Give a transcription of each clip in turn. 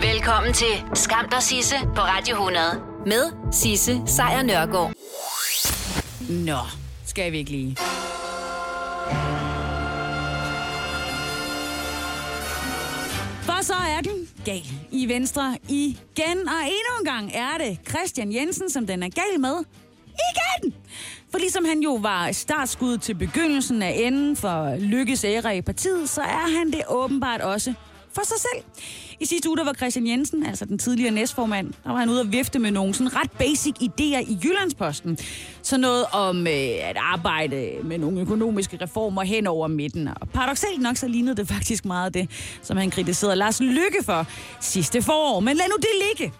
Velkommen til Skam der Sisse på Radio 100 med Sisse Sejr Nørgaard. Nå, skal vi ikke lige. For så er den gal i Venstre igen, og endnu en gang er det Christian Jensen, som den er gal med. Igen! For ligesom han jo var startskud til begyndelsen af enden for Lykkes ære i partiet, så er han det åbenbart også for sig selv. I sidste uge der var Christian Jensen, altså den tidligere næstformand, der var han ude at vifte med nogle sådan ret basic idéer i Jyllandsposten. Så noget om øh, at arbejde med nogle økonomiske reformer hen over midten. Og paradoxalt nok så lignede det faktisk meget det, som han kritiserede Lars Lykke for sidste forår. Men lad nu det ligge.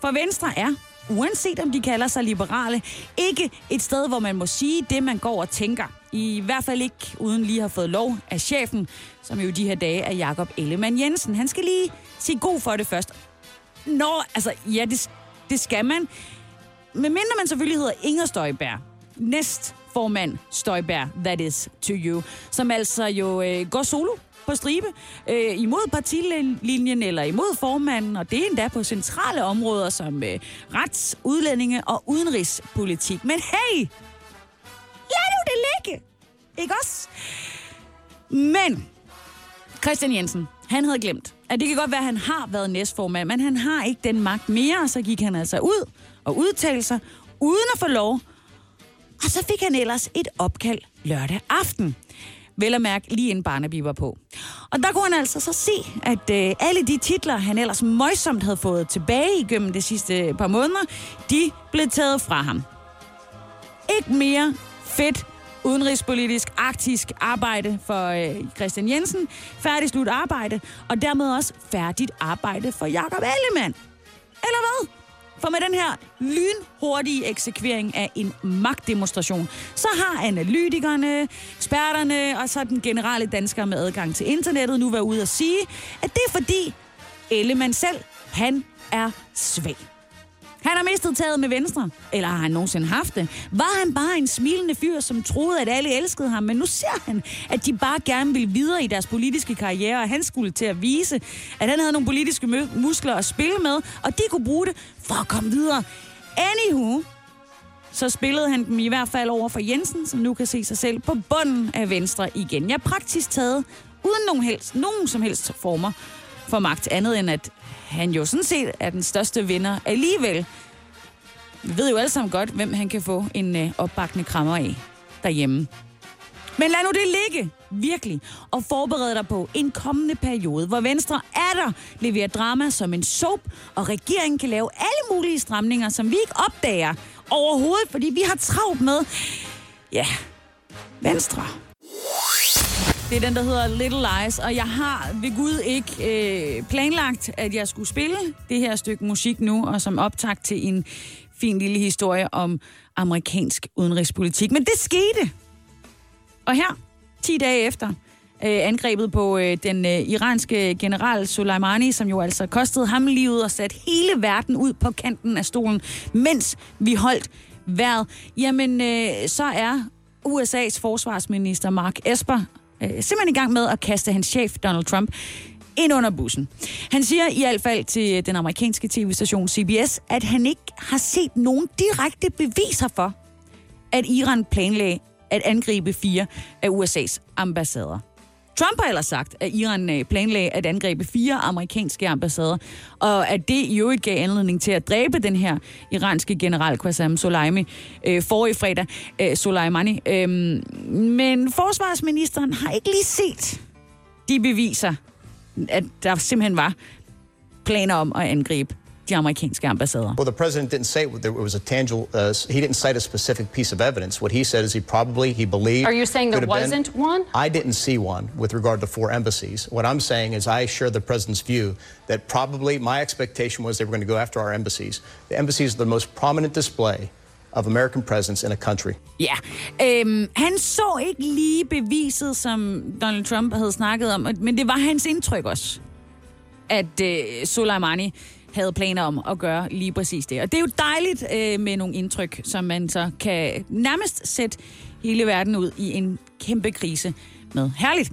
For Venstre er uanset om de kalder sig liberale, ikke et sted, hvor man må sige det, man går og tænker. I hvert fald ikke uden lige har fået lov af chefen, som jo de her dage er Jakob Ellemann Jensen. Han skal lige sige god for det først. Nå, altså, ja, det, det skal man. Men mindre man selvfølgelig hedder Inger Støjberg, næst formand Støjberg, that is to you, som altså jo øh, går solo på stribe øh, imod partilinjen eller imod formanden, og det er endda på centrale områder som øh, rets, udlændinge og udenrigspolitik. Men hey, ikke også? Men Christian Jensen, han havde glemt, at det kan godt være, at han har været næstformand, men han har ikke den magt mere, og så gik han altså ud og udtalte sig, uden at få lov. Og så fik han ellers et opkald lørdag aften. Vel at mærke lige inden Barnaby var på. Og der kunne han altså så se, at øh, alle de titler, han ellers møjsomt havde fået tilbage igennem de sidste par måneder, de blev taget fra ham. Ikke mere fedt udenrigspolitisk arktisk arbejde for øh, Christian Jensen, færdig slut arbejde, og dermed også færdigt arbejde for Jakob Ellemann. Eller hvad? For med den her lynhurtige eksekvering af en magtdemonstration, så har analytikerne, eksperterne og så den generelle dansker med adgang til internettet nu været ude at sige, at det er fordi Ellemann selv, han er svag. Han har mistet taget med Venstre. Eller har han nogensinde haft det? Var han bare en smilende fyr, som troede, at alle elskede ham? Men nu ser han, at de bare gerne vil videre i deres politiske karriere, og han skulle til at vise, at han havde nogle politiske muskler at spille med, og de kunne bruge det for at komme videre. Anywho, så spillede han dem i hvert fald over for Jensen, som nu kan se sig selv på bunden af Venstre igen. Jeg praktisk taget, uden nogen, helst, nogen som helst former for magt, andet end at han jo sådan set er den største vinder alligevel. Vi ved jo alle sammen godt, hvem han kan få en øh, opbakkende krammer af derhjemme. Men lad nu det ligge, virkelig, og forbered dig på en kommende periode, hvor Venstre er der leverer drama som en soap, og regeringen kan lave alle mulige stramninger, som vi ikke opdager overhovedet, fordi vi har travlt med, ja, Venstre. Det er den, der hedder Little Lies, og jeg har ved Gud ikke øh, planlagt, at jeg skulle spille det her stykke musik nu, og som optakt til en fin lille historie om amerikansk udenrigspolitik. Men det skete. Og her, 10 dage efter, øh, angrebet på øh, den øh, iranske general Soleimani, som jo altså kostede ham livet og satte hele verden ud på kanten af stolen, mens vi holdt vejret, jamen øh, så er USA's forsvarsminister Mark Esper øh, simpelthen i gang med at kaste hans chef, Donald Trump, ind under bussen. Han siger i hvert fald til øh, den amerikanske tv-station CBS, at han ikke har set nogen direkte beviser for, at Iran planlagde at angribe fire af USA's ambassader. Trump har ellers sagt, at Iran øh, planlagde at angribe fire amerikanske ambassader, og at det i øvrigt gav anledning til at dræbe den her iranske general Qasem Soleimani øh, forrige fredag. Øh, Soleimani. Øh, men forsvarsministeren har ikke lige set de beviser, at der simpelthen var planer om at angribe de amerikanske ambassader. Well, the president didn't say it was a tangible. Uh, he didn't cite a specific piece of evidence. What he said is he probably he believed. Are you saying there wasn't been, one? I didn't see one with regard to four embassies. What I'm saying is I share the president's view that probably my expectation was they were going to go after our embassies. The embassies are the most prominent display of American presence in a country. Ja, øhm, han så ikke lige beviset, som Donald Trump havde snakket om, men det var hans indtryk også, at øh, Soleimani havde planer om at gøre lige præcis det. Og det er jo dejligt øh, med nogle indtryk, som man så kan nærmest sætte hele verden ud i en kæmpe krise. med. Herligt.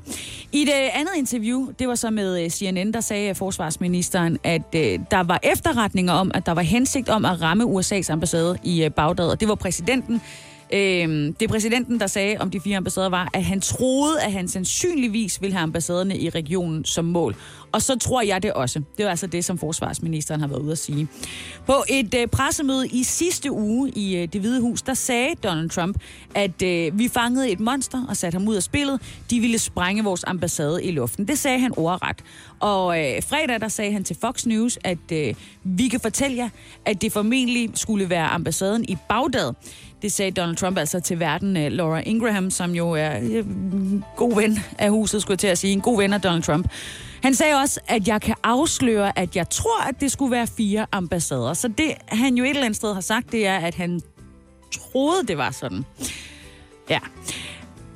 I det øh, andet interview, det var så med øh, CNN, der sagde forsvarsministeren, at øh, der var efterretninger om, at der var hensigt om at ramme USA's ambassade i øh, Bagdad, og det var præsidenten, Øh, det præsidenten, der sagde om de fire ambassader, var, at han troede, at han sandsynligvis ville have ambassaderne i regionen som mål. Og så tror jeg det også. Det var altså det, som forsvarsministeren har været ude at sige. På et øh, pressemøde i sidste uge i øh, det hvide hus, der sagde Donald Trump, at øh, vi fangede et monster og satte ham ud af spillet. De ville sprænge vores ambassade i luften. Det sagde han ordret. Og øh, fredag, der sagde han til Fox News, at øh, vi kan fortælle jer, at det formentlig skulle være ambassaden i Bagdad. Det sagde Donald Trump altså til verden øh, Laura Ingraham, som jo er en øh, god ven af huset, skulle jeg til at sige. En god ven af Donald Trump. Han sagde også, at jeg kan afsløre, at jeg tror, at det skulle være fire ambassader. Så det, han jo et eller andet sted har sagt, det er, at han troede, det var sådan. Ja.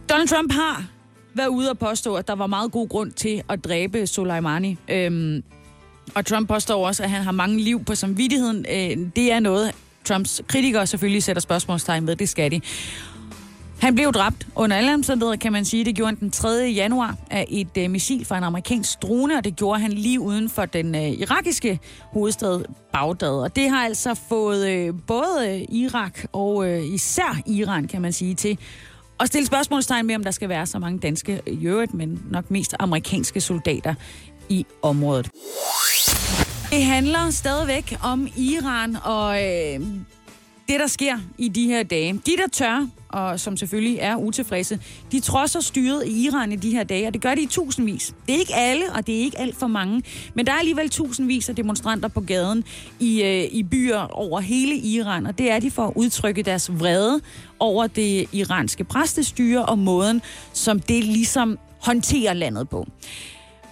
Donald Trump har været ude og påstå, at der var meget god grund til at dræbe Soleimani. Øhm, og Trump påstår også, at han har mange liv på samvittigheden. Øh, det er noget, Trumps kritikere selvfølgelig sætter spørgsmålstegn ved. Det skal de. Han blev dræbt under alle omstændigheder, kan man sige. Det gjorde han den 3. januar af et øh, missil fra en amerikansk drone, og det gjorde han lige uden for den øh, irakiske hovedstad Bagdad. Og det har altså fået øh, både øh, Irak og øh, især Iran, kan man sige, til at stille spørgsmålstegn med, om der skal være så mange danske, øh, i øvrigt, men nok mest amerikanske soldater i området. Det handler stadigvæk om Iran og øh, det, der sker i de her dage. De, der tør, og som selvfølgelig er utilfredse, de trodser styret i Iran i de her dage, og det gør de i tusindvis. Det er ikke alle, og det er ikke alt for mange, men der er alligevel tusindvis af demonstranter på gaden i, øh, i byer over hele Iran, og det er de for at udtrykke deres vrede over det iranske præstestyre og måden, som det ligesom håndterer landet på.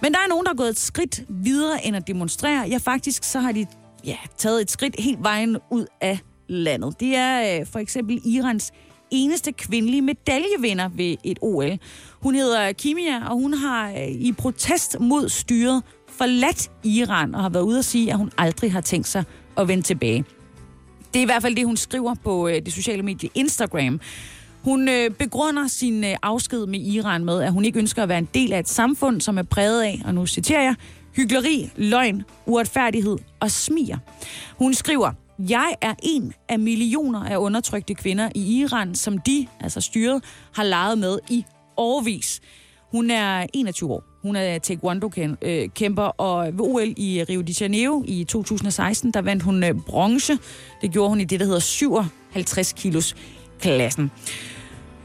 Men der er nogen, der er gået et skridt videre end at demonstrere. Ja, faktisk så har de ja, taget et skridt helt vejen ud af landet. Det er øh, for eksempel Irans eneste kvindelige medaljevinder ved et OL. Hun hedder Kimia, og hun har øh, i protest mod styret forladt Iran og har været ude at sige, at hun aldrig har tænkt sig at vende tilbage. Det er i hvert fald det, hun skriver på øh, det sociale medie Instagram. Hun øh, begrunder sin øh, afsked med Iran med, at hun ikke ønsker at være en del af et samfund, som er præget af, og nu citerer jeg, hyggeleri, løgn, uretfærdighed og smier. Hun skriver, jeg er en af millioner af undertrykte kvinder i Iran, som de, altså styret, har leget med i årvis. Hun er 21 år. Hun er taekwondo-kæmper, øh, og ved OL i Rio de Janeiro i 2016, der vandt hun øh, bronze. Det gjorde hun i det, der hedder 57 kilos klassen.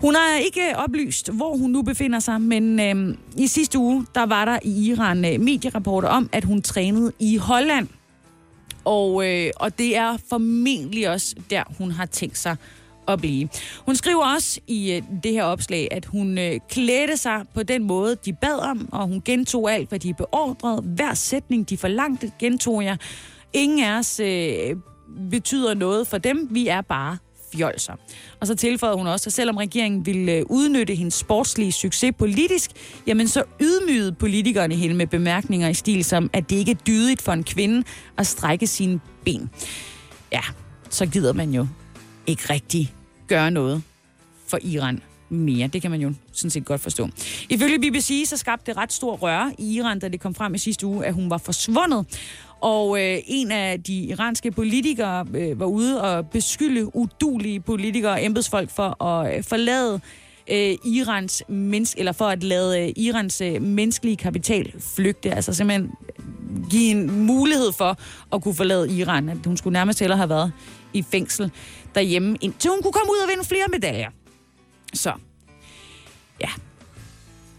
Hun har ikke oplyst, hvor hun nu befinder sig, men øh, i sidste uge, der var der i Iran øh, medierapporter om, at hun trænede i Holland. Og, øh, og det er formentlig også der, hun har tænkt sig at blive. Hun skriver også i øh, det her opslag, at hun øh, klædte sig på den måde, de bad om, og hun gentog alt, hvad de beordrede. Hver sætning, de forlangte, gentog jeg. Ingen af os øh, betyder noget for dem. Vi er bare fjolser. Og så tilføjede hun også, at selvom regeringen ville øh, udnytte hendes sportslige succes politisk, jamen så ydmygede politikerne hende med bemærkninger i stil som, at det ikke er dydigt for en kvinde at strække sine ben. Ja, så gider man jo ikke rigtig gøre noget for Iran mere. Det kan man jo sådan set godt forstå. Ifølge BBC så skabte det ret stor røre i Iran, da det kom frem i sidste uge, at hun var forsvundet. Og øh, en af de iranske politikere øh, var ude og beskylde udulige politikere og embedsfolk for at øh, forlade øh, Irans menneske, eller for at lade øh, Irans øh, menneskelige kapital flygte. Altså simpelthen øh, give en mulighed for at kunne forlade Iran. At hun skulle nærmest heller have været i fængsel derhjemme, indtil hun kunne komme ud og vinde flere medaljer. Så, ja.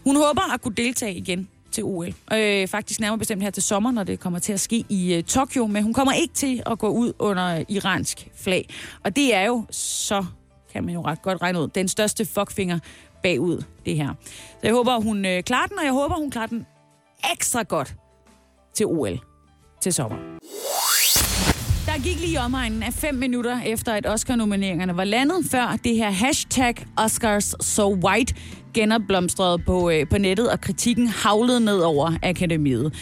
Hun håber at kunne deltage igen til OL. Øh, faktisk nærmere bestemt her til sommer, når det kommer til at ske i øh, Tokyo. Men hun kommer ikke til at gå ud under iransk flag. Og det er jo så, kan man jo ret godt regne ud, den største fuckfinger bagud det her. Så jeg håber, hun øh, klarer den, og jeg håber, hun klarer den ekstra godt til OL til sommer. Der gik lige omegnen af fem minutter efter, at Oscar-nomineringerne var landet, før det her hashtag Oscars So White genopblomstrede på, øh, på nettet, og kritikken havlede ned over akademiet.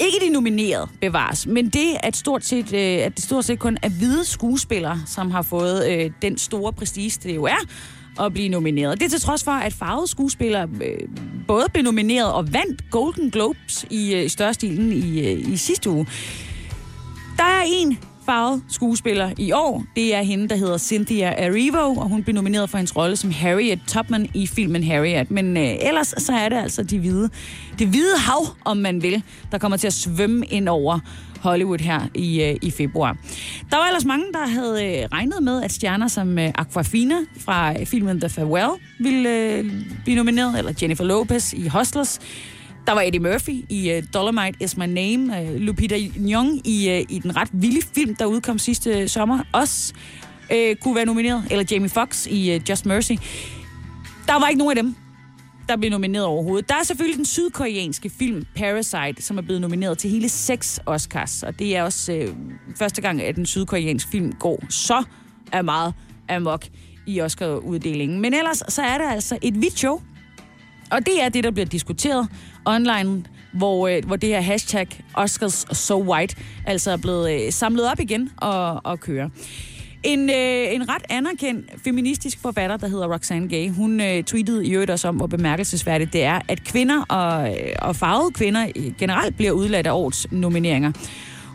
Ikke de nominerede bevares, men det, at, stort set, øh, at det stort set kun er hvide skuespillere, som har fået øh, den store prestige, det jo er, at blive nomineret. Det er til trods for, at farvede skuespillere øh, både blev nomineret og vandt Golden Globes i øh, størstilen i, øh, i sidste uge. Der er en farvet skuespiller i år. Det er hende, der hedder Cynthia Erivo, og hun blev nomineret for hendes rolle som Harriet Tubman i filmen Harriet. Men øh, ellers så er det altså de hvide, det hvide hav, om man vil, der kommer til at svømme ind over Hollywood her i, øh, i februar. Der var ellers mange, der havde øh, regnet med, at stjerner som øh, Aquafina fra filmen The Farewell ville øh, blive nomineret, eller Jennifer Lopez i Hustlers. Der var Eddie Murphy i uh, Dolomite Is My Name. Uh, Lupita Nyong i, uh, i den ret vilde film, der udkom sidste sommer, også uh, kunne være nomineret. Eller Jamie Foxx i uh, Just Mercy. Der var ikke nogen af dem, der blev nomineret overhovedet. Der er selvfølgelig den sydkoreanske film Parasite, som er blevet nomineret til hele seks Oscars. Og det er også uh, første gang, at den sydkoreanske film går så er meget amok i Oscar-uddelingen. Men ellers så er det altså et vidt show. Og det er det, der bliver diskuteret online, hvor, øh, hvor det her hashtag Oscars So White altså er blevet øh, samlet op igen og, og kører. En, øh, en ret anerkendt feministisk forfatter, der hedder Roxane Gay, hun øh, tweetede i øvrigt også om, hvor bemærkelsesværdigt det er, at kvinder og, øh, og farvede kvinder generelt bliver udladt af årets nomineringer.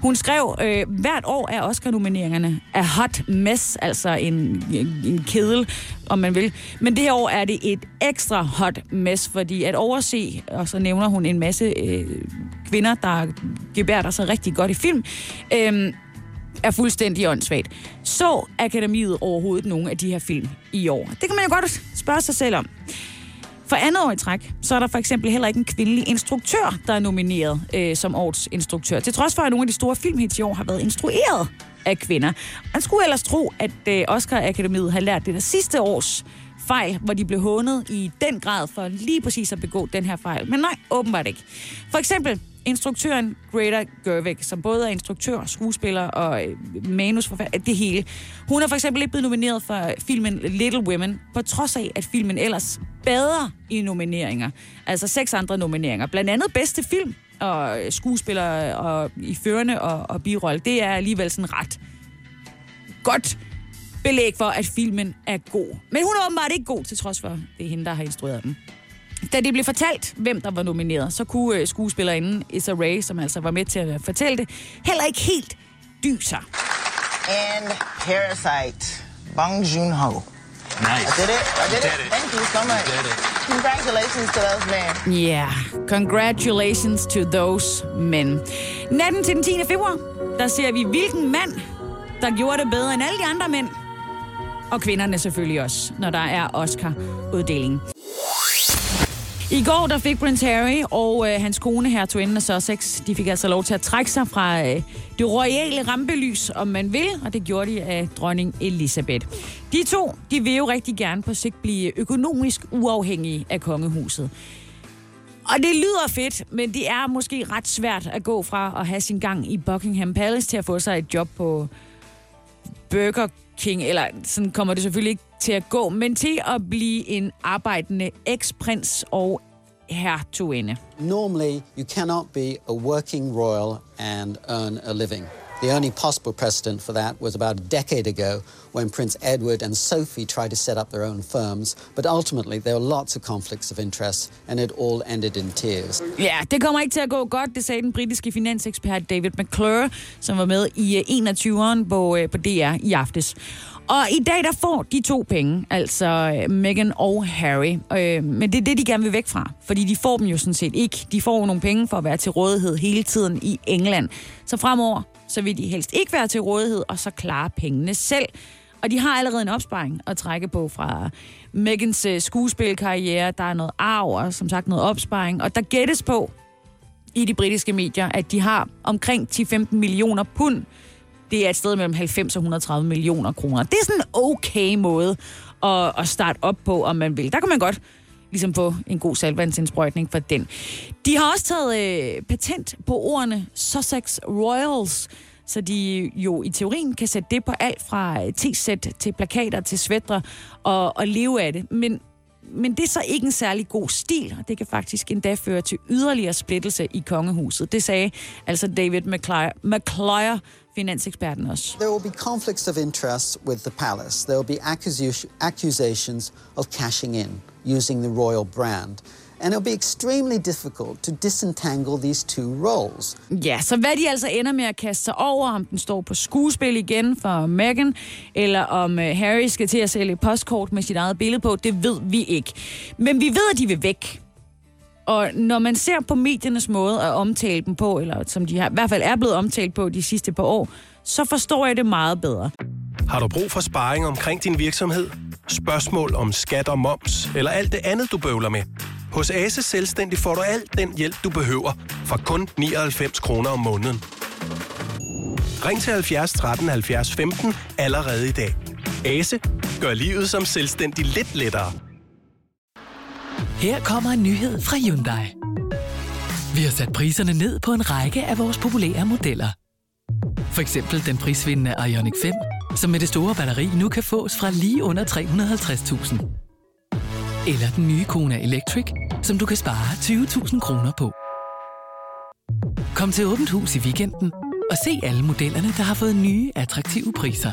Hun skrev, øh, hvert år er Oscar-nomineringerne er hot mess, altså en, en, en kedel, om man vil. Men det her år er det et ekstra hot mess, fordi at overse, og så nævner hun en masse øh, kvinder, der gebærder sig rigtig godt i film, øh, er fuldstændig åndssvagt. Så Akademiet overhovedet nogle af de her film i år? Det kan man jo godt spørge sig selv om. For andet år i træk, så er der for eksempel heller ikke en kvindelig instruktør, der er nomineret øh, som årets instruktør. Til trods for, at nogle af de store filmhits i år har været instrueret af kvinder. Man skulle ellers tro, at øh, Oscar-akademiet har lært det der sidste års fejl, hvor de blev hånet i den grad for lige præcis at begå den her fejl. Men nej, åbenbart ikke. For eksempel instruktøren Greta Gerwig, som både er instruktør, skuespiller og øh, manusforfatter, det hele. Hun er for eksempel ikke blevet nomineret for filmen Little Women, på trods af, at filmen ellers bedre i nomineringer. Altså seks andre nomineringer. Blandt andet bedste film og øh, skuespiller og i førende og, og birolle. Det er alligevel sådan ret godt belæg for, at filmen er god. Men hun er åbenbart ikke god, til trods for, det er hende, der har instrueret den. Da det blev fortalt, hvem der var nomineret, så kunne øh, skuespillerinden Issa Rae, som altså var med til at fortælle det, heller ikke helt dyser. And Parasite, Bong Joon-ho. Nice. I did it. I did, it. did it. Thank you so much. did it. Congratulations to those men. Ja, yeah. congratulations to those men. Natten til den 10. februar, der ser vi, hvilken mand, der gjorde det bedre end alle de andre mænd. Og kvinderne selvfølgelig også, når der er Oscar-uddeling. I går der fik Prince Harry og øh, hans kone, hertuginden af Sussex, de fik altså lov til at trække sig fra øh, det royale rampelys, om man vil, og det gjorde de af dronning Elisabeth. De to, de vil jo rigtig gerne på sigt blive økonomisk uafhængige af kongehuset. Og det lyder fedt, men det er måske ret svært at gå fra at have sin gang i Buckingham Palace til at få sig et job på Burger King, eller sådan kommer det selvfølgelig ikke til at gå, men til at blive en arbejdende eksprins og hertuginde. Normally, you cannot be a working royal and earn a living. The only possible precedent for that was about a decade ago when Prince Edward and Sophie tried to set up their own firms, but ultimately there were lots of conflicts of interest and it all ended in tears. Ja, det kommer ikke til at gå godt, det sagde den britiske finansekspert David McClure, som var med i øh, 21'eren på, øh, på DR i aftes. Og i dag der får de to penge, altså øh, Meghan og Harry. Øh, men det er det, de gerne vil væk fra, fordi de får dem jo sådan set ikke. De får jo nogle penge for at være til rådighed hele tiden i England. Så fremover, så vil de helst ikke være til rådighed, og så klare pengene selv. Og de har allerede en opsparing at trække på fra Megans øh, skuespilkarriere. Der er noget arv og som sagt noget opsparing. Og der gættes på i de britiske medier, at de har omkring 10-15 millioner pund. Det er et sted mellem 90 og 130 millioner kroner. Det er sådan en okay måde at, at starte op på, om man vil. Der kan man godt ligesom få en god salvandsindsprøjtning for den. De har også taget øh, patent på ordene Sussex Royals, så de jo i teorien kan sætte det på alt fra øh, t-sæt til plakater til svætter og, og leve af det. Men men det er så ikke en særlig god stil, og det kan faktisk endda føre til yderligere splittelse i kongehuset. Det sagde altså David McClure, McClure finanseksperten også. There will be conflicts of interest with the palace. There will be accusations of cashing in using the royal brand. And it'll be extremely difficult to disentangle these two roles. Ja, så hvad de altså ender med at kaste sig over, om den står på skuespil igen for Meghan, eller om øh, Harry skal til at sælge et postkort med sit eget billede på, det ved vi ikke. Men vi ved, at de vil væk. Og når man ser på mediernes måde at omtale dem på, eller som de har, i hvert fald er blevet omtalt på de sidste par år, så forstår jeg det meget bedre. Har du brug for sparring omkring din virksomhed? Spørgsmål om skat og moms, eller alt det andet, du bøvler med? Hos Ase Selvstændig får du alt den hjælp, du behøver, for kun 99 kroner om måneden. Ring til 70 13 70 15 allerede i dag. Ase gør livet som selvstændig lidt lettere. Her kommer en nyhed fra Hyundai. Vi har sat priserne ned på en række af vores populære modeller. For eksempel den prisvindende Ioniq 5, som med det store batteri nu kan fås fra lige under 350.000. Eller den nye Kona Electric, som du kan spare 20.000 kroner på. Kom til Åbent Hus i weekenden og se alle modellerne, der har fået nye, attraktive priser.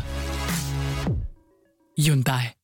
Hyundai.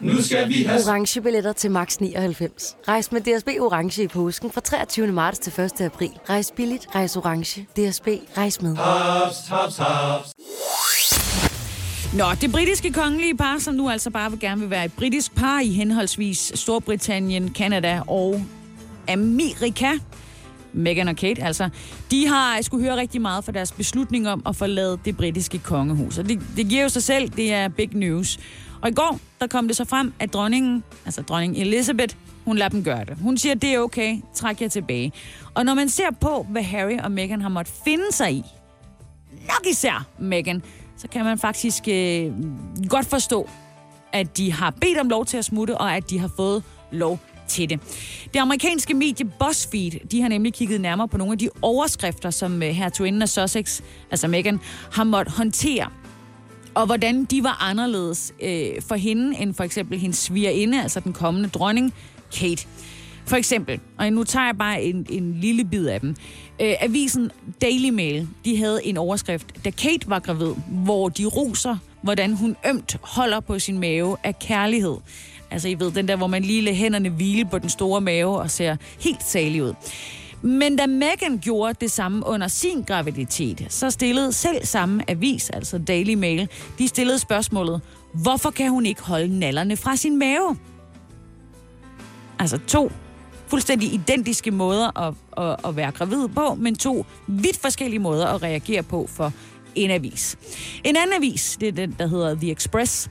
Nu skal vi have... Orange billetter til max 99. Rejs med DSB Orange i påsken fra 23. marts til 1. april. Rejs billigt, rejs orange. DSB, rejs med. Haps, haps, haps. Nå, det britiske kongelige par, som nu altså bare vil gerne vil være et britisk par i henholdsvis Storbritannien, Kanada og Amerika, Meghan og Kate altså, de har skulle høre rigtig meget for deres beslutning om at forlade det britiske kongehus. Og det, det giver jo sig selv, det er big news. Og i går, der kom det så frem, at dronningen, altså dronning Elizabeth, hun lader dem gøre det. Hun siger, det er okay, træk jer tilbage. Og når man ser på, hvad Harry og Meghan har måttet finde sig i, nok især Meghan, så kan man faktisk øh, godt forstå, at de har bedt om lov til at smutte, og at de har fået lov til det. Det amerikanske medie BuzzFeed, de har nemlig kigget nærmere på nogle af de overskrifter, som her hertuginden af Sussex, altså Meghan, har måttet håndtere og hvordan de var anderledes øh, for hende end for eksempel hendes svigerinde, altså den kommende dronning, Kate. For eksempel, og nu tager jeg bare en, en lille bid af dem. Øh, avisen Daily Mail, de havde en overskrift, da Kate var gravid, hvor de roser, hvordan hun ømt holder på sin mave af kærlighed. Altså, I ved, den der, hvor man lige lader hænderne hvile på den store mave og ser helt salig ud. Men da Meghan gjorde det samme under sin graviditet, så stillede selv samme avis, altså Daily Mail, de stillede spørgsmålet, hvorfor kan hun ikke holde nallerne fra sin mave? Altså to fuldstændig identiske måder at, at, at være gravid på, men to vidt forskellige måder at reagere på for en avis. En anden avis, det er den, der hedder The Express,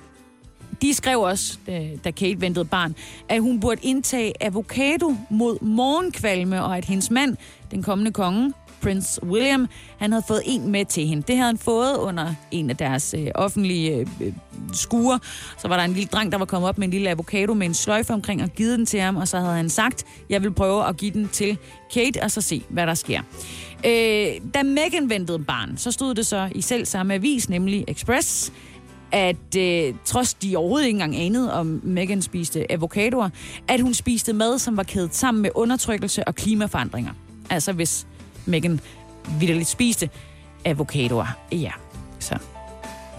de skrev også, da Kate ventede barn, at hun burde indtage avocado mod morgenkvalme, og at hendes mand, den kommende konge, Prince William, han havde fået en med til hende. Det havde han fået under en af deres øh, offentlige øh, øh, skuer. Så var der en lille dreng, der var kommet op med en lille avocado med en sløjfe omkring og givet den til ham, og så havde han sagt, jeg vil prøve at give den til Kate, og så se, hvad der sker. Øh, da Meghan ventede barn, så stod det så i selv samme avis, nemlig Express, at øh, trods de overhovedet ikke engang anede, om Megan spiste avocadoer, at hun spiste mad, som var kædet sammen med undertrykkelse og klimaforandringer. Altså hvis Megan vidderligt spiste avocadoer. Ja, så.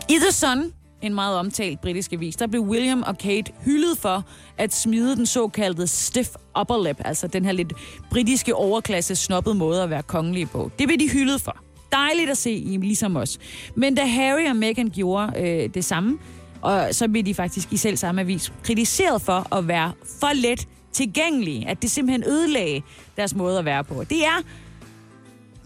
I The Sun, en meget omtalt britisk avis, der blev William og Kate hyldet for at smide den såkaldte stiff upper lip, altså den her lidt britiske overklasse snobbede måde at være kongelige på. Det blev de hyldet for dejligt at se, I ligesom os. Men da Harry og Meghan gjorde øh, det samme, og så blev de faktisk i selv samme avis kritiseret for at være for let tilgængelige, at det simpelthen ødelagde deres måde at være på. Det er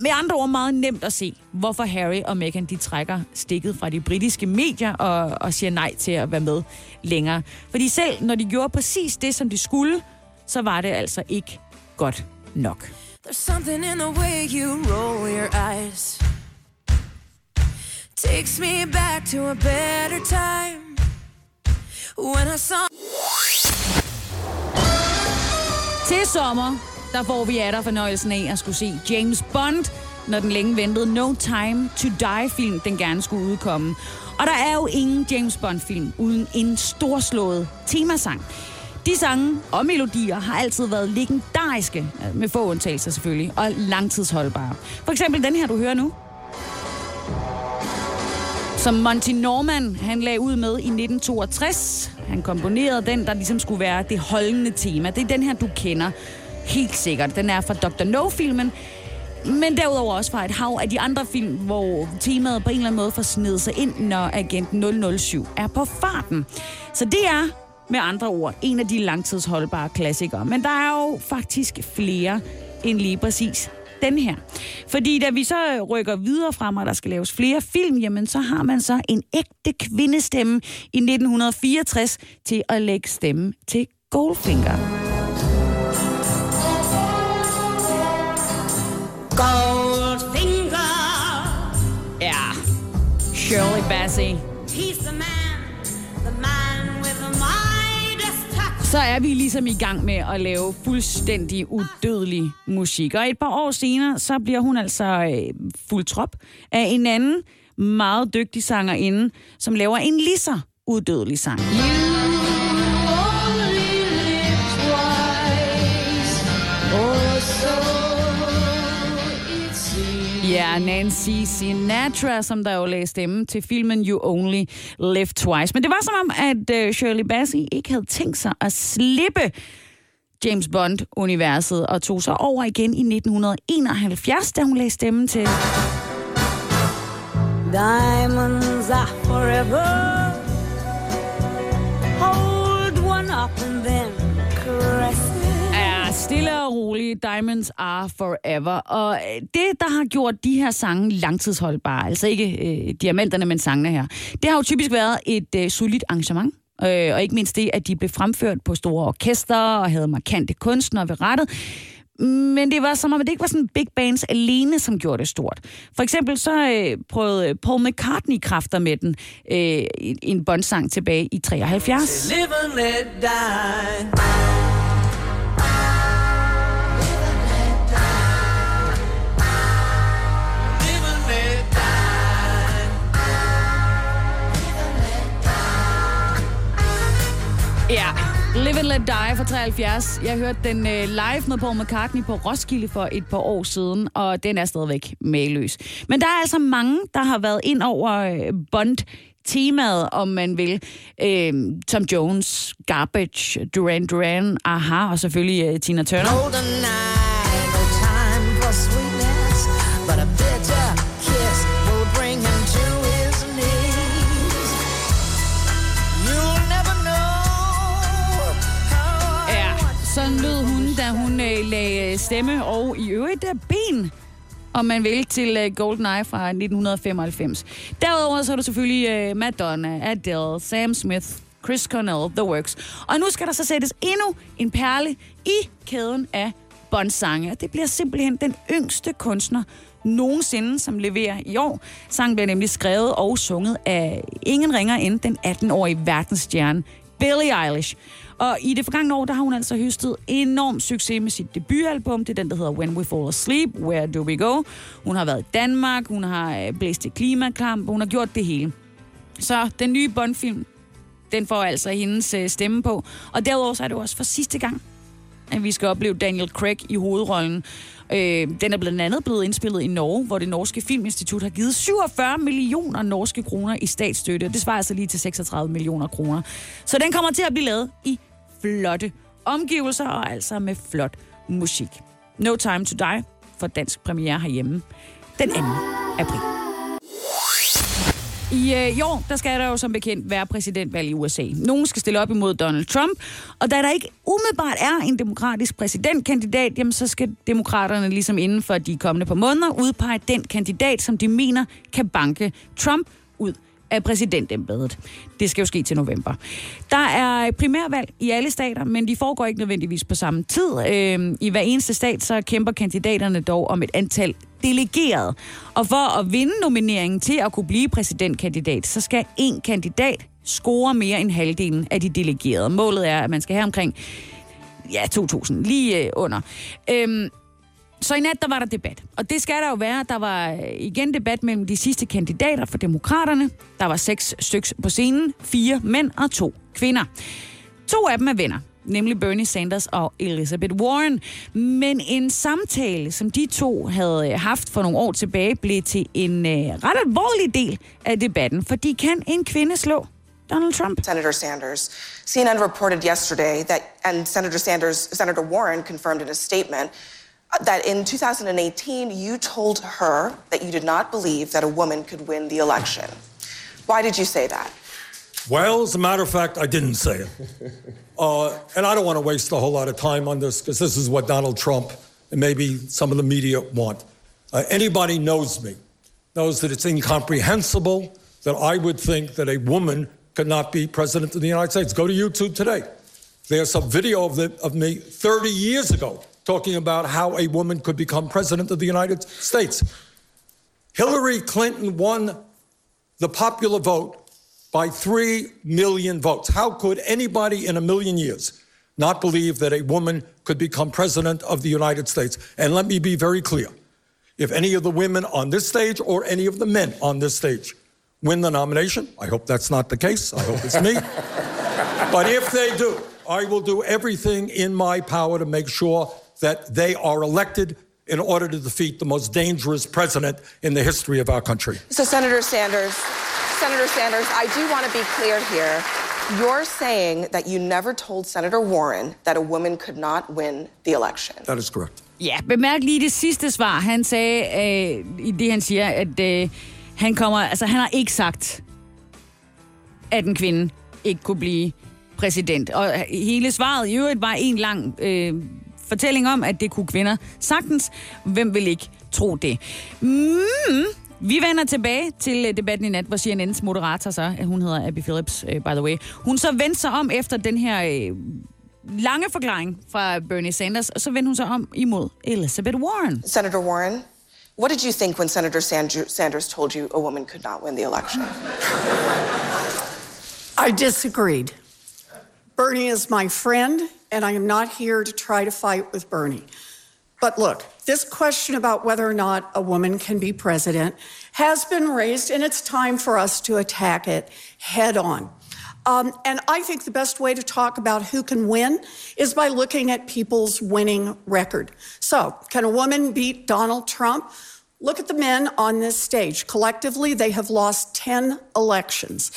med andre ord meget nemt at se, hvorfor Harry og Meghan de trækker stikket fra de britiske medier og, og siger nej til at være med længere. Fordi selv når de gjorde præcis det, som de skulle, så var det altså ikke godt nok. There's something in the way you roll your eyes. Takes me back to a better time. When I saw Til sommer, der får vi af fornøjelsen af at skulle se James Bond, når den længe ventede No Time to Die-film, den gerne skulle udkomme. Og der er jo ingen James Bond-film uden en storslået temasang. De sange og melodier har altid været legendariske, øh, med få undtagelser selvfølgelig, og langtidsholdbare. For eksempel den her, du hører nu. Som Monty Norman, han lagde ud med i 1962. Han komponerede den, der ligesom skulle være det holdende tema. Det er den her, du kender helt sikkert. Den er fra Dr. No-filmen, men derudover også fra et hav af de andre film, hvor temaet på en eller anden måde får snedet sig ind, når agent 007 er på farten. Så det er med andre ord en af de langtidsholdbare klassikere. Men der er jo faktisk flere end lige præcis den her. Fordi da vi så rykker videre frem, og der skal laves flere film, jamen så har man så en ægte kvindestemme i 1964 til at lægge stemme til Goldfinger. Goldfinger, Ja, Shirley Bassey. Så er vi ligesom i gang med at lave fuldstændig udødelig musik. Og et par år senere, så bliver hun altså øh, fuld trop af en anden meget dygtig sangerinde, som laver en lige så udødelig sang. Ja, Nancy Sinatra, som der jo lagde stemme til filmen You Only Live Twice. Men det var som om, at øh, Shirley Bassey ikke havde tænkt sig at slippe James Bond-universet og tog sig over igen i 1971, da hun lagde stemme til... Diamonds are forever. Stille og roligt. Diamonds are forever. Og øh, det, der har gjort de her sange langtidsholdbare, altså ikke øh, diamanterne, men sangene her, det har jo typisk været et øh, solidt arrangement. Øh, og ikke mindst det, at de blev fremført på store orkester og havde markante kunstnere ved rettet. Men det var som om, at det ikke var sådan big bands alene, som gjorde det stort. For eksempel så øh, prøvede Paul McCartney kræfter med den øh, en bondsang tilbage i 73. Ja, Live and Let Die fra 73. Jeg hørte den øh, live med Paul McCartney på Roskilde for et par år siden, og den er stadigvæk mageløs. Men der er altså mange, der har været ind over øh, Bond temaet, om man vil. Øh, Tom Jones, Garbage, Duran Duran, Aha, og selvfølgelig øh, Tina Turner. Øh, stemme og i øvrigt der ben om man vil, til øh, GoldenEye fra 1995. Derudover så er der selvfølgelig øh, Madonna, Adele, Sam Smith, Chris Cornell, The Works. Og nu skal der så sættes endnu en perle i kæden af Bond-sange. Det bliver simpelthen den yngste kunstner nogensinde, som leverer i år. Sangen bliver nemlig skrevet og sunget af ingen ringer end den 18-årige verdensstjerne Billie Eilish. Og i det forgangne år, der har hun altså høstet enorm succes med sit debutalbum. Det er den, der hedder When We Fall Asleep, Where Do We Go. Hun har været i Danmark, hun har øh, blæst til klimakamp, hun har gjort det hele. Så den nye Bond-film, den får altså hendes øh, stemme på. Og derudover så er det også for sidste gang, at vi skal opleve Daniel Craig i hovedrollen. Øh, den er blandt andet blevet indspillet i Norge, hvor det norske filminstitut har givet 47 millioner norske kroner i statsstøtte. Det svarer altså lige til 36 millioner kroner. Så den kommer til at blive lavet i flotte omgivelser og altså med flot musik. No Time to Die for dansk premiere herhjemme den 2. april. I, øh, i år, der skal der jo som bekendt være præsidentvalg i USA. Nogen skal stille op imod Donald Trump, og da der ikke umiddelbart er en demokratisk præsidentkandidat, jamen så skal demokraterne ligesom inden for de kommende par måneder udpege den kandidat, som de mener kan banke Trump ud af præsidentembedet. Det skal jo ske til november. Der er primærvalg i alle stater, men de foregår ikke nødvendigvis på samme tid. Øh, I hver eneste stat så kæmper kandidaterne dog om et antal delegerede. Og for at vinde nomineringen til at kunne blive præsidentkandidat, så skal en kandidat score mere end halvdelen af de delegerede. Målet er, at man skal have omkring ja, 2.000, lige øh, under. Øhm, så i nat, der var der debat. Og det skal der jo være. Der var øh, igen debat mellem de sidste kandidater for demokraterne. Der var seks styks på scenen. Fire mænd og to kvinder. To af dem er venner nemlig Bernie Sanders og Elizabeth Warren. Men en samtale, som de to havde øh, haft for nogle år tilbage, blev til en øh, ret alvorlig del af debatten, fordi kan en kvinde slå Donald Trump? Senator Sanders. CNN reported yesterday that, and Senator Sanders, Senator Warren confirmed in a statement that in 2018 you told her that you did not believe that a woman could win the election. Why did you say that? Well, as a matter of fact, I didn't say it. Uh, and I don't want to waste a whole lot of time on this because this is what Donald Trump and maybe some of the media want. Uh, anybody knows me, knows that it's incomprehensible that I would think that a woman could not be president of the United States. Go to YouTube today. There's a video of, the, of me 30 years ago talking about how a woman could become president of the United States. Hillary Clinton won the popular vote by 3 million votes. How could anybody in a million years not believe that a woman could become president of the United States? And let me be very clear. If any of the women on this stage or any of the men on this stage win the nomination, I hope that's not the case. I hope it's me. but if they do, I will do everything in my power to make sure that they are elected in order to defeat the most dangerous president in the history of our country. So, Senator Sanders, Senator Sanders, I do want to be clear here. You're saying that you never told Senator Warren that a woman could not win the election. That is correct. Ja, bemærk lige det sidste svar. Han sagde øh, i det, han siger, at øh, han kommer, altså han har ikke sagt, at en kvinde ikke kunne blive præsident. Og øh, hele svaret i øvrigt var en lang øh, fortælling om, at det kunne kvinder sagtens. Hvem vil ikke tro det? Mm, vi vender tilbage til øh, debatten i nat, hvor CNN's moderator så, at hun hedder Abby Phillips, uh, by the way. Hun så vendte sig om efter den her lange forklaring fra Bernie Sanders, og så vendte hun sig om imod Elizabeth Warren. Senator Warren, what did you think when Senator Sanders told you a woman could not win the election? I disagreed. Bernie is my friend, and I am not here to try to fight with Bernie. But look, this question about whether or not a woman can be president has been raised, and it's time for us to attack it head on. Um, and I think the best way to talk about who can win is by looking at people's winning record. So, can a woman beat Donald Trump? Look at the men on this stage. Collectively, they have lost 10 elections.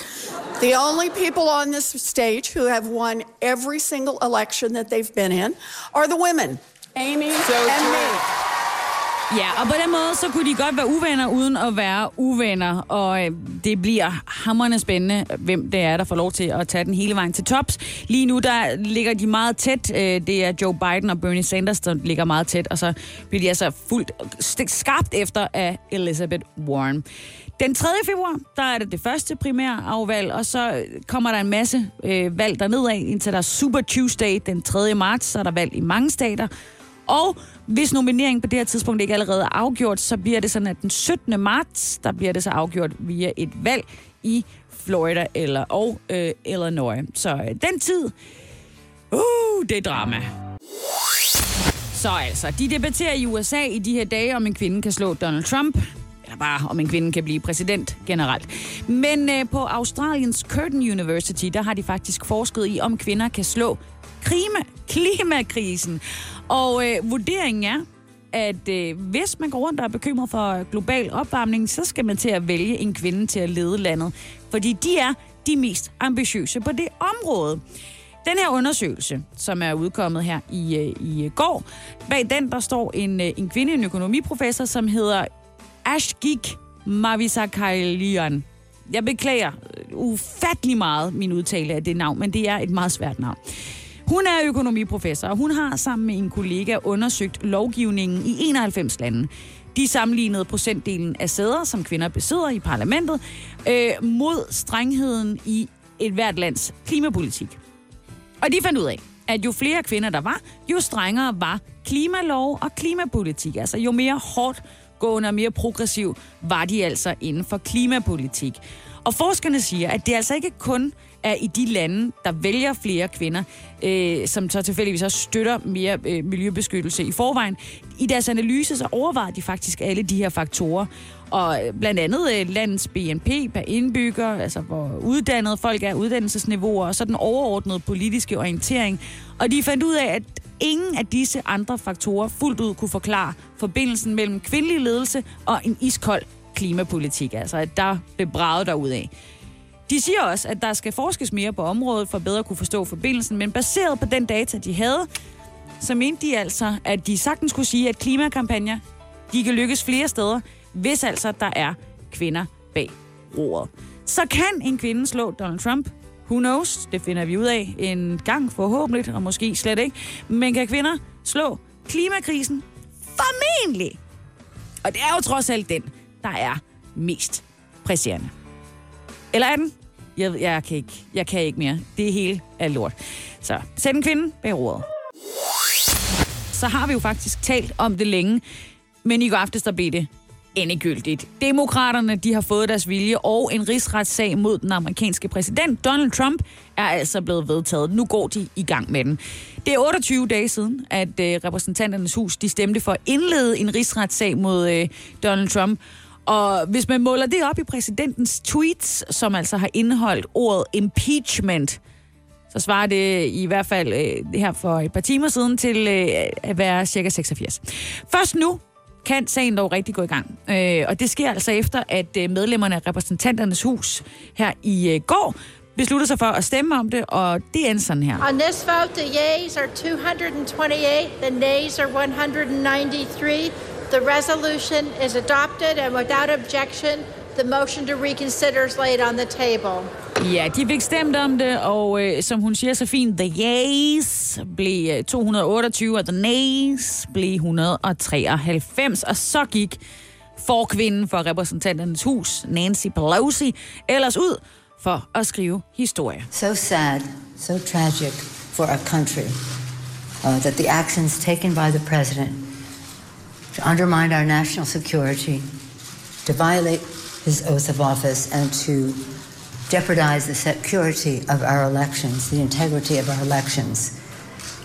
The only people on this stage who have won every single election that they've been in are the women. Amy and me. Ja, og på den måde, så kunne de godt være uvenner, uden at være uvenner. Og øh, det bliver hammerende spændende, hvem det er, der får lov til at tage den hele vejen til tops. Lige nu, der ligger de meget tæt. Øh, det er Joe Biden og Bernie Sanders, der ligger meget tæt. Og så bliver de altså fuldt skarpt efter af Elizabeth Warren. Den 3. februar, der er det det første primære afvalg, og så kommer der en masse øh, valg dernedad, indtil der er Super Tuesday den 3. marts, så er der valg i mange stater. Og hvis nomineringen på det her tidspunkt ikke allerede er afgjort, så bliver det sådan, at den 17. marts, der bliver det så afgjort via et valg i Florida eller og øh, Illinois. Så øh, den tid, uh, det er drama. Så altså, de debatterer i USA i de her dage, om en kvinde kan slå Donald Trump. Eller bare, om en kvinde kan blive præsident generelt. Men øh, på Australiens Curtin University, der har de faktisk forsket i, om kvinder kan slå klima, klimakrisen. Og øh, vurderingen er, at øh, hvis man går rundt og er bekymret for global opvarmning, så skal man til at vælge en kvinde til at lede landet. Fordi de er de mest ambitiøse på det område. Den her undersøgelse, som er udkommet her i, øh, i går, bag den der står en, øh, en kvinde, en økonomiprofessor, som hedder Ashgik Mavisakailian. Jeg beklager øh, ufattelig meget min udtale af det navn, men det er et meget svært navn. Hun er økonomiprofessor, og hun har sammen med en kollega undersøgt lovgivningen i 91 lande. De sammenlignede procentdelen af sæder, som kvinder besidder i parlamentet, øh, mod strengheden i et hvert lands klimapolitik. Og de fandt ud af, at jo flere kvinder der var, jo strengere var klimalov og klimapolitik. Altså jo mere hårdt gående og mere progressiv var de altså inden for klimapolitik. Og forskerne siger, at det altså ikke kun er i de lande, der vælger flere kvinder, øh, som så tilfældigvis også støtter mere øh, miljøbeskyttelse i forvejen. I deres analyse så overvejer de faktisk alle de her faktorer. Og øh, blandt andet øh, landets BNP per indbygger, altså hvor uddannede folk er, uddannelsesniveauer, og så den overordnede politiske orientering. Og de fandt ud af, at ingen af disse andre faktorer fuldt ud kunne forklare forbindelsen mellem kvindelig ledelse og en iskold klimapolitik. Altså, at der blev braget derud af. De siger også, at der skal forskes mere på området for bedre kunne forstå forbindelsen, men baseret på den data, de havde, så mente de altså, at de sagtens kunne sige, at klimakampagner, de kan lykkes flere steder, hvis altså der er kvinder bag roret. Så kan en kvinde slå Donald Trump? Who knows? Det finder vi ud af en gang forhåbentlig, og måske slet ikke. Men kan kvinder slå klimakrisen? Formentlig! Og det er jo trods alt den, der er mest presserende. Eller er den? Jeg, jeg, kan ikke, jeg kan ikke mere. Det hele er lort. Så sæt en kvinde bag roret. Så har vi jo faktisk talt om det længe, men i går aftes der blev det endegyldigt. Demokraterne de har fået deres vilje, og en rigsretssag mod den amerikanske præsident Donald Trump er altså blevet vedtaget. Nu går de i gang med den. Det er 28 dage siden, at øh, repræsentanternes hus de stemte for at indlede en rigsretssag mod øh, Donald Trump. Og hvis man måler det op i præsidentens tweets, som altså har indeholdt ordet impeachment, så svarer det i hvert fald øh, her for et par timer siden til øh, at være cirka 86. Først nu kan sagen dog rigtig gå i gang. Øh, og det sker altså efter, at øh, medlemmerne af repræsentanternes hus her i øh, går beslutter sig for at stemme om det, og det er sådan her. On this vote, the yeas are 228, the nays are 193. The resolution is adopted, and without objection, the motion to reconsider is laid on the table. Ja, de fik stemt om det, og øh, som hun siger så fint, the yeas blev øh, 228, og the nays blev 193. Og så gik forkvinden for repræsentanternes hus, Nancy Pelosi, ellers ud for at skrive historie. So sad, so tragic for our country uh, that the actions taken by the president to undermine our national security, to violate his oath of office, and to jeopardize the security of our elections, the integrity of our elections,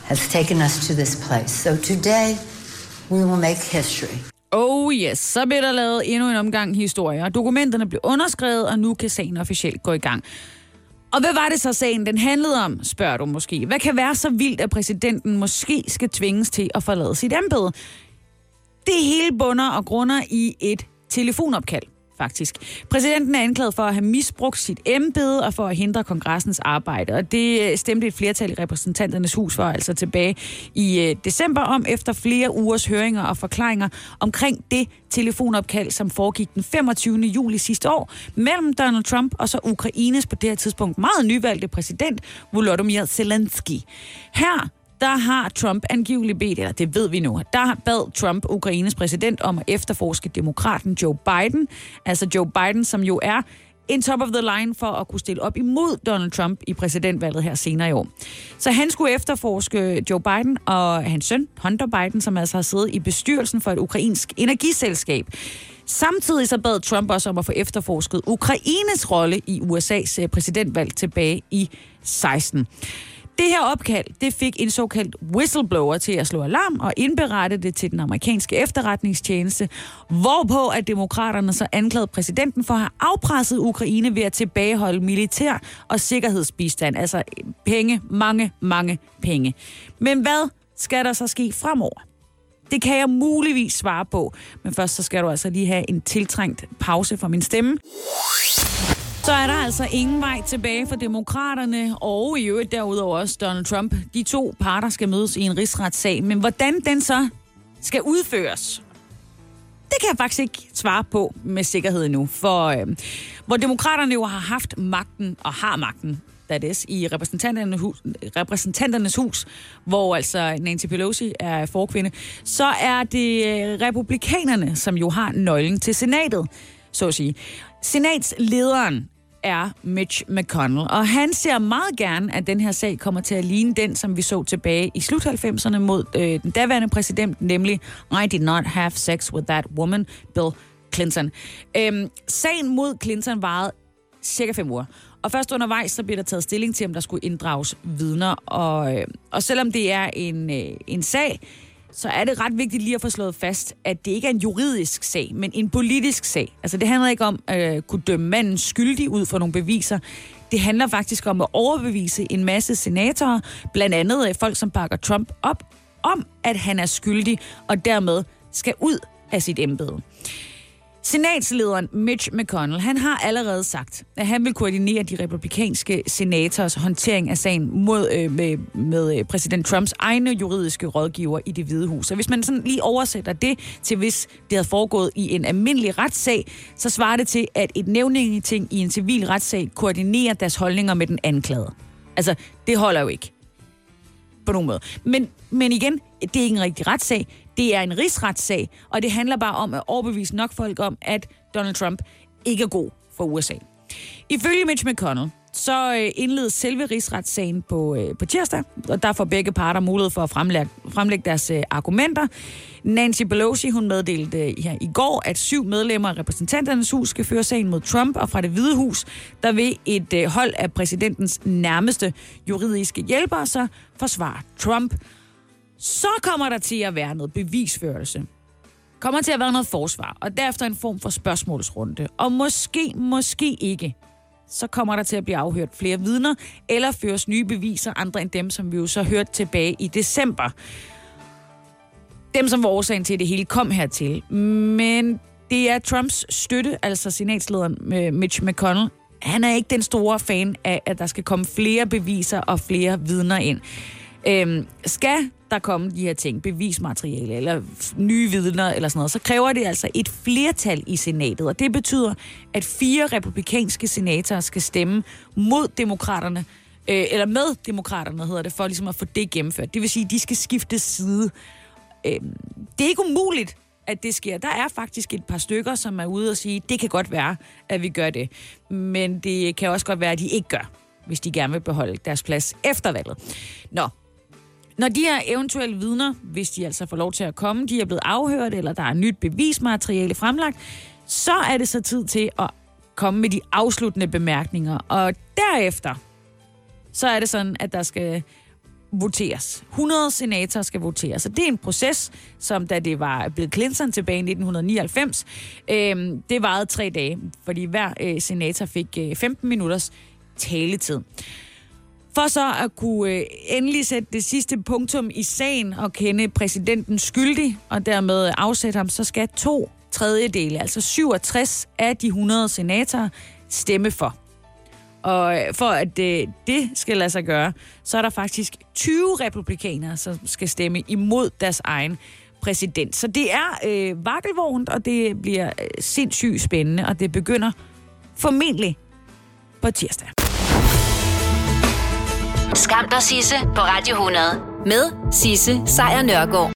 has taken us to this place. So today, we will make history. Oh yes, så bliver der lavet endnu en omgang historie, og dokumenterne blev underskrevet, og nu kan sagen officielt gå i gang. Og hvad var det så sagen, den handlede om, spørger du måske. Hvad kan være så vildt, at præsidenten måske skal tvinges til at forlade sit embede? Det hele bunder og grunder i et telefonopkald faktisk. Præsidenten er anklaget for at have misbrugt sit embede og for at hindre kongressens arbejde, og det øh, stemte et flertal i repræsentanternes hus for altså tilbage i øh, december om efter flere ugers høringer og forklaringer omkring det telefonopkald, som foregik den 25. juli sidste år mellem Donald Trump og så Ukraines på det her tidspunkt meget nyvalgte præsident Volodymyr Zelensky. Her der har Trump angiveligt bedt, eller det ved vi nu, der bad Trump Ukraines præsident om at efterforske demokraten Joe Biden. Altså Joe Biden, som jo er en top of the line for at kunne stille op imod Donald Trump i præsidentvalget her senere i år. Så han skulle efterforske Joe Biden og hans søn, Hunter Biden, som altså har siddet i bestyrelsen for et ukrainsk energiselskab. Samtidig så bad Trump også om at få efterforsket Ukraines rolle i USA's eh, præsidentvalg tilbage i 16. Det her opkald, det fik en såkaldt whistleblower til at slå alarm og indberette det til den amerikanske efterretningstjeneste, hvorpå at demokraterne så anklagede præsidenten for at have afpresset Ukraine ved at tilbageholde militær og sikkerhedsbistand, altså penge, mange, mange penge. Men hvad skal der så ske fremover? Det kan jeg muligvis svare på, men først så skal du altså lige have en tiltrængt pause for min stemme. Så er der altså ingen vej tilbage for demokraterne, og i øvrigt derudover også Donald Trump. De to parter skal mødes i en rigsretssag, men hvordan den så skal udføres, det kan jeg faktisk ikke svare på med sikkerhed endnu. For øh, hvor demokraterne jo har haft magten og har magten that is, i repræsentanternes hus, repræsentanternes hus, hvor altså Nancy Pelosi er forkvinde, så er det øh, republikanerne, som jo har nøglen til senatet, så at sige. Senatslederen er Mitch McConnell, og han ser meget gerne, at den her sag kommer til at ligne den, som vi så tilbage i slut 90'erne mod øh, den daværende præsident, nemlig I did not have sex with that woman, Bill Clinton. Øhm, sagen mod Clinton varede cirka fem uger. Og først undervejs, så bliver der taget stilling til, om der skulle inddrages vidner. Og, øh, og selvom det er en, øh, en sag, så er det ret vigtigt lige at få slået fast, at det ikke er en juridisk sag, men en politisk sag. Altså det handler ikke om at øh, kunne dømme manden skyldig ud for nogle beviser. Det handler faktisk om at overbevise en masse senatorer, blandt andet øh, folk, som bakker Trump op, om at han er skyldig, og dermed skal ud af sit embede. Senatslederen Mitch McConnell, han har allerede sagt, at han vil koordinere de republikanske senators håndtering af sagen mod, øh, med, med øh, præsident Trumps egne juridiske rådgiver i det hvide hus. Og hvis man sådan lige oversætter det til, hvis det havde foregået i en almindelig retssag, så svarer det til, at et nævningeting i en civil retssag koordinerer deres holdninger med den anklagede. Altså, det holder jo ikke på nogen måde. Men, men igen, det er ikke en rigtig retssag. Det er en rigsretssag, og det handler bare om at overbevise nok folk om, at Donald Trump ikke er god for USA. Ifølge Mitch McConnell, så øh, indledes selve rigsretssagen på, øh, på tirsdag, og der får begge parter mulighed for at fremlægge, fremlægge deres øh, argumenter. Nancy Pelosi, hun meddelte her i går, at syv medlemmer af repræsentanternes hus skal føre sagen mod Trump, og fra det hvide hus, der vil et hold af præsidentens nærmeste juridiske hjælpere så forsvare Trump. Så kommer der til at være noget bevisførelse. Kommer til at være noget forsvar, og derefter en form for spørgsmålsrunde. Og måske, måske ikke, så kommer der til at blive afhørt flere vidner, eller føres nye beviser, andre end dem, som vi jo så hørte tilbage i december. Dem, som var årsagen til, at det hele kom hertil. Men det er Trumps støtte, altså senatslederen øh, Mitch McConnell. Han er ikke den store fan af, at der skal komme flere beviser og flere vidner ind. Øhm, skal der komme de her ting, bevismateriale eller nye vidner eller sådan noget, så kræver det altså et flertal i senatet. Og det betyder, at fire republikanske senatorer skal stemme mod demokraterne, øh, eller med demokraterne hedder det, for ligesom at få det gennemført. Det vil sige, at de skal skifte side. Øh, det er ikke umuligt, at det sker. Der er faktisk et par stykker, som er ude og sige, det kan godt være, at vi gør det. Men det kan også godt være, at de ikke gør, hvis de gerne vil beholde deres plads efter valget. Nå, når de her eventuelle vidner, hvis de altså får lov til at komme, de er blevet afhørt, eller der er nyt bevismateriale fremlagt, så er det så tid til at komme med de afsluttende bemærkninger. Og derefter, så er det sådan, at der skal voteres. 100 senatorer skal voteres. Så det er en proces, som da det var blevet Clinton tilbage i 1999, øh, det varede tre dage, fordi hver øh, senator fik øh, 15 minutters taletid. For så at kunne øh, endelig sætte det sidste punktum i sagen og kende præsidenten skyldig, og dermed afsætte ham, så skal to tredjedele, altså 67 af de 100 senatorer, stemme for. Og øh, for at øh, det skal lade sig gøre, så er der faktisk 20 republikanere, som skal stemme imod deres egen præsident. Så det er øh, vakkelvognt, og det bliver øh, sindssygt spændende, og det begynder formentlig på tirsdag. Skam dig, Sisse, på Radio 100. Med Sisse Sejr Nørgaard.